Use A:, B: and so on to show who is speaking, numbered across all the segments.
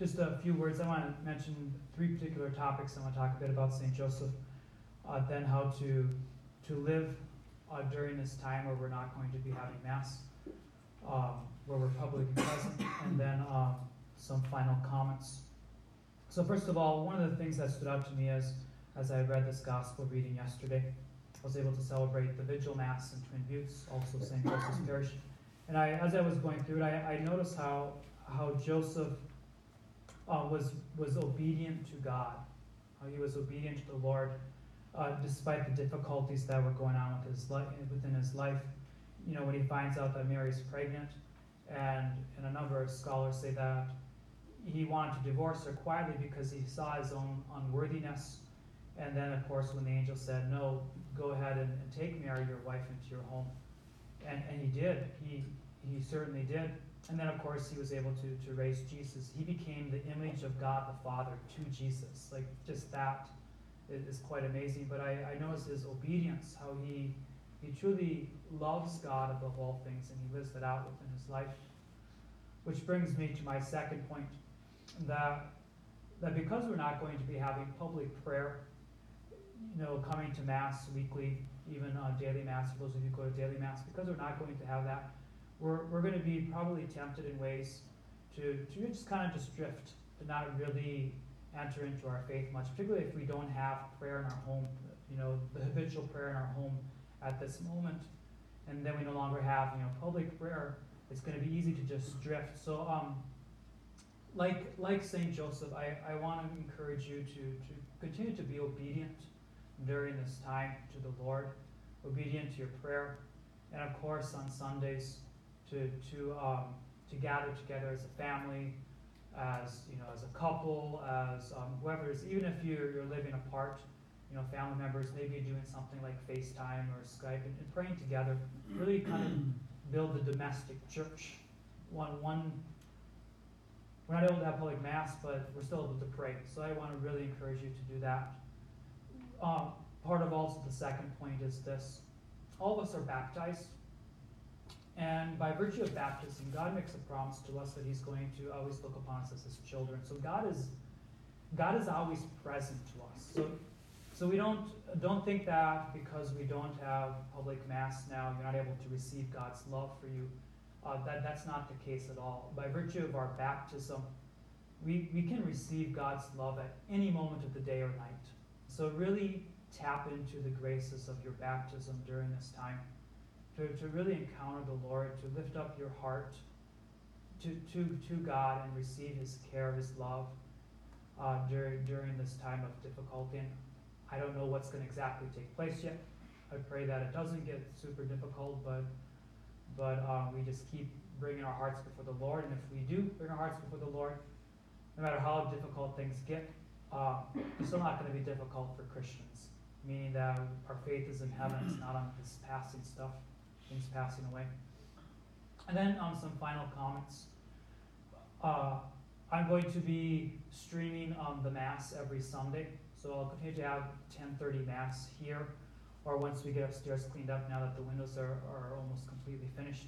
A: just a few words. I want to mention three particular topics. I want to talk a bit about St. Joseph, uh, then how to, to live uh, during this time where we're not going to be having Mass, um, where we're publicly present, and then um, some final comments. So, first of all, one of the things that stood out to me as, as I read this gospel reading yesterday, I was able to celebrate the Vigil Mass in Twin Buttes, also St. Joseph's Parish. And I, as I was going through it, I, I noticed how, how Joseph uh, was, was obedient to God, how he was obedient to the Lord, uh, despite the difficulties that were going on with his life, within his life. You know, when he finds out that Mary's pregnant, and, and a number of scholars say that he wanted to divorce her quietly because he saw his own unworthiness. And then, of course, when the angel said, No, go ahead and, and take Mary, your wife, into your home. And, and he did. He, he certainly did. And then, of course, he was able to, to raise Jesus. He became the image of God the Father to Jesus. Like, just that is, quite amazing. But I, I notice his obedience, how he, he truly loves God above all things, and he lives that out within his life. Which brings me to my second point that, that because we're not going to be having public prayer, you know, coming to Mass weekly, even on daily Mass, for those of you who go to daily Mass, because we're not going to have that, we're, we're going to be probably tempted in ways to, to just kind of just drift, to not really enter into our faith much, particularly if we don't have prayer in our home, you know, the habitual prayer in our home at this moment, and then we no longer have, you know, public prayer, it's going to be easy to just drift. So, um, like, like St. Joseph, I, I want to encourage you to, to continue to be obedient during this time to the Lord, obedient to your prayer, and of course on Sundays, to, to, um, to gather together as a family, as, you know, as a couple, as um, whoever is, even if you're, you're living apart, you know, family members, maybe doing something like FaceTime or Skype and, and praying together, really kind of build the domestic church. One, one, we're not able to have public mass, but we're still able to pray. So I want to really encourage you to do that. Um, part of also the second point is this all of us are baptized and by virtue of baptism, God makes a promise to us that He's going to always look upon us as His children. So God is God is always present to us. So so we don't don't think that because we don't have public mass now, you're not able to receive God's love for you. Uh, that that's not the case at all. By virtue of our baptism, we, we can receive God's love at any moment of the day or night. So really tap into the graces of your baptism during this time to, to really encounter the Lord, to lift up your heart to, to, to God and receive His care, His love uh, during, during this time of difficulty. And I don't know what's going to exactly take place yet. I pray that it doesn't get super difficult, but but uh, we just keep bringing our hearts before the Lord. And if we do bring our hearts before the Lord, no matter how difficult things get, uh, it's still not going to be difficult for Christians. Meaning that our faith is in heaven; it's not on this passing stuff passing away. And then um, some final comments. Uh, I'm going to be streaming um, the Mass every Sunday, so I'll continue to have 10:30 Mass here, or once we get upstairs cleaned up, now that the windows are, are almost completely finished.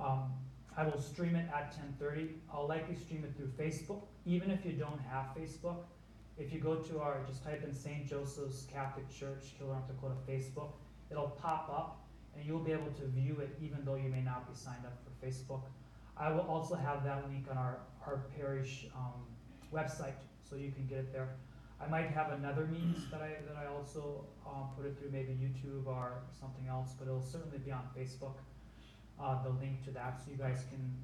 A: Um, I will stream it at 10:30. I'll likely stream it through Facebook, even if you don't have Facebook. If you go to our, just type in St. Joseph's Catholic Church, Killdeer, Dakota Facebook, it'll pop up and you'll be able to view it even though you may not be signed up for Facebook. I will also have that link on our, our parish um, website, so you can get it there. I might have another means that I, that I also um, put it through, maybe YouTube or something else, but it'll certainly be on Facebook, uh, the link to that, so you guys can,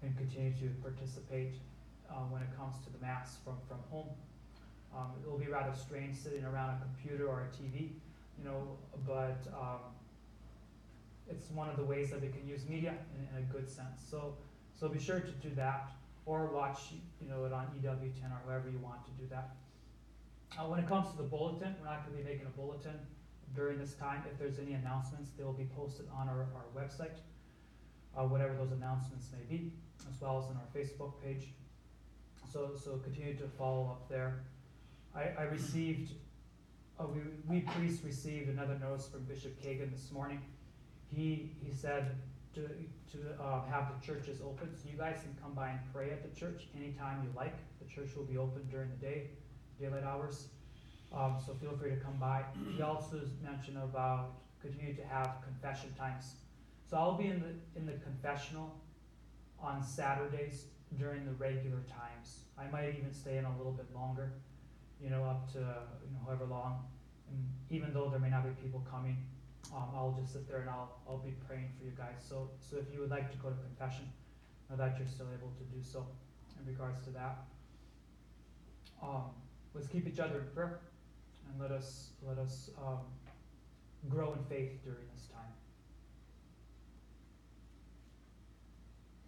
A: can continue to participate uh, when it comes to the Mass from, from home. Um, it will be rather strange sitting around a computer or a TV, you know, but um, it's one of the ways that we can use media in, in a good sense. So, so be sure to do that, or watch you know it on EWTN or wherever you want to do that. Uh, when it comes to the bulletin, we're not going to be making a bulletin during this time. If there's any announcements, they will be posted on our, our website, uh, whatever those announcements may be, as well as on our Facebook page. So, so continue to follow up there. I, I received, uh, we, we priests received another notice from Bishop Kagan this morning he, he said to, to, uh, have the churches open, so you guys can come by and pray at the church anytime you like. The church will be open during the day, daylight hours, um, so feel free to come by. He also mentioned about continue to have confession times. So I'll be in the, in the confessional on Saturdays during the regular times. I might even stay in a little bit longer, you know, up to, you know, however long. And even though there may not be people coming, um, I'll just sit there and I'll, I'll be praying for you guys. So, so if you would like to go to confession, know that you're still able to do so in regards to that. Um, let's keep each other in prayer and let us, let us, um, grow in faith during this time.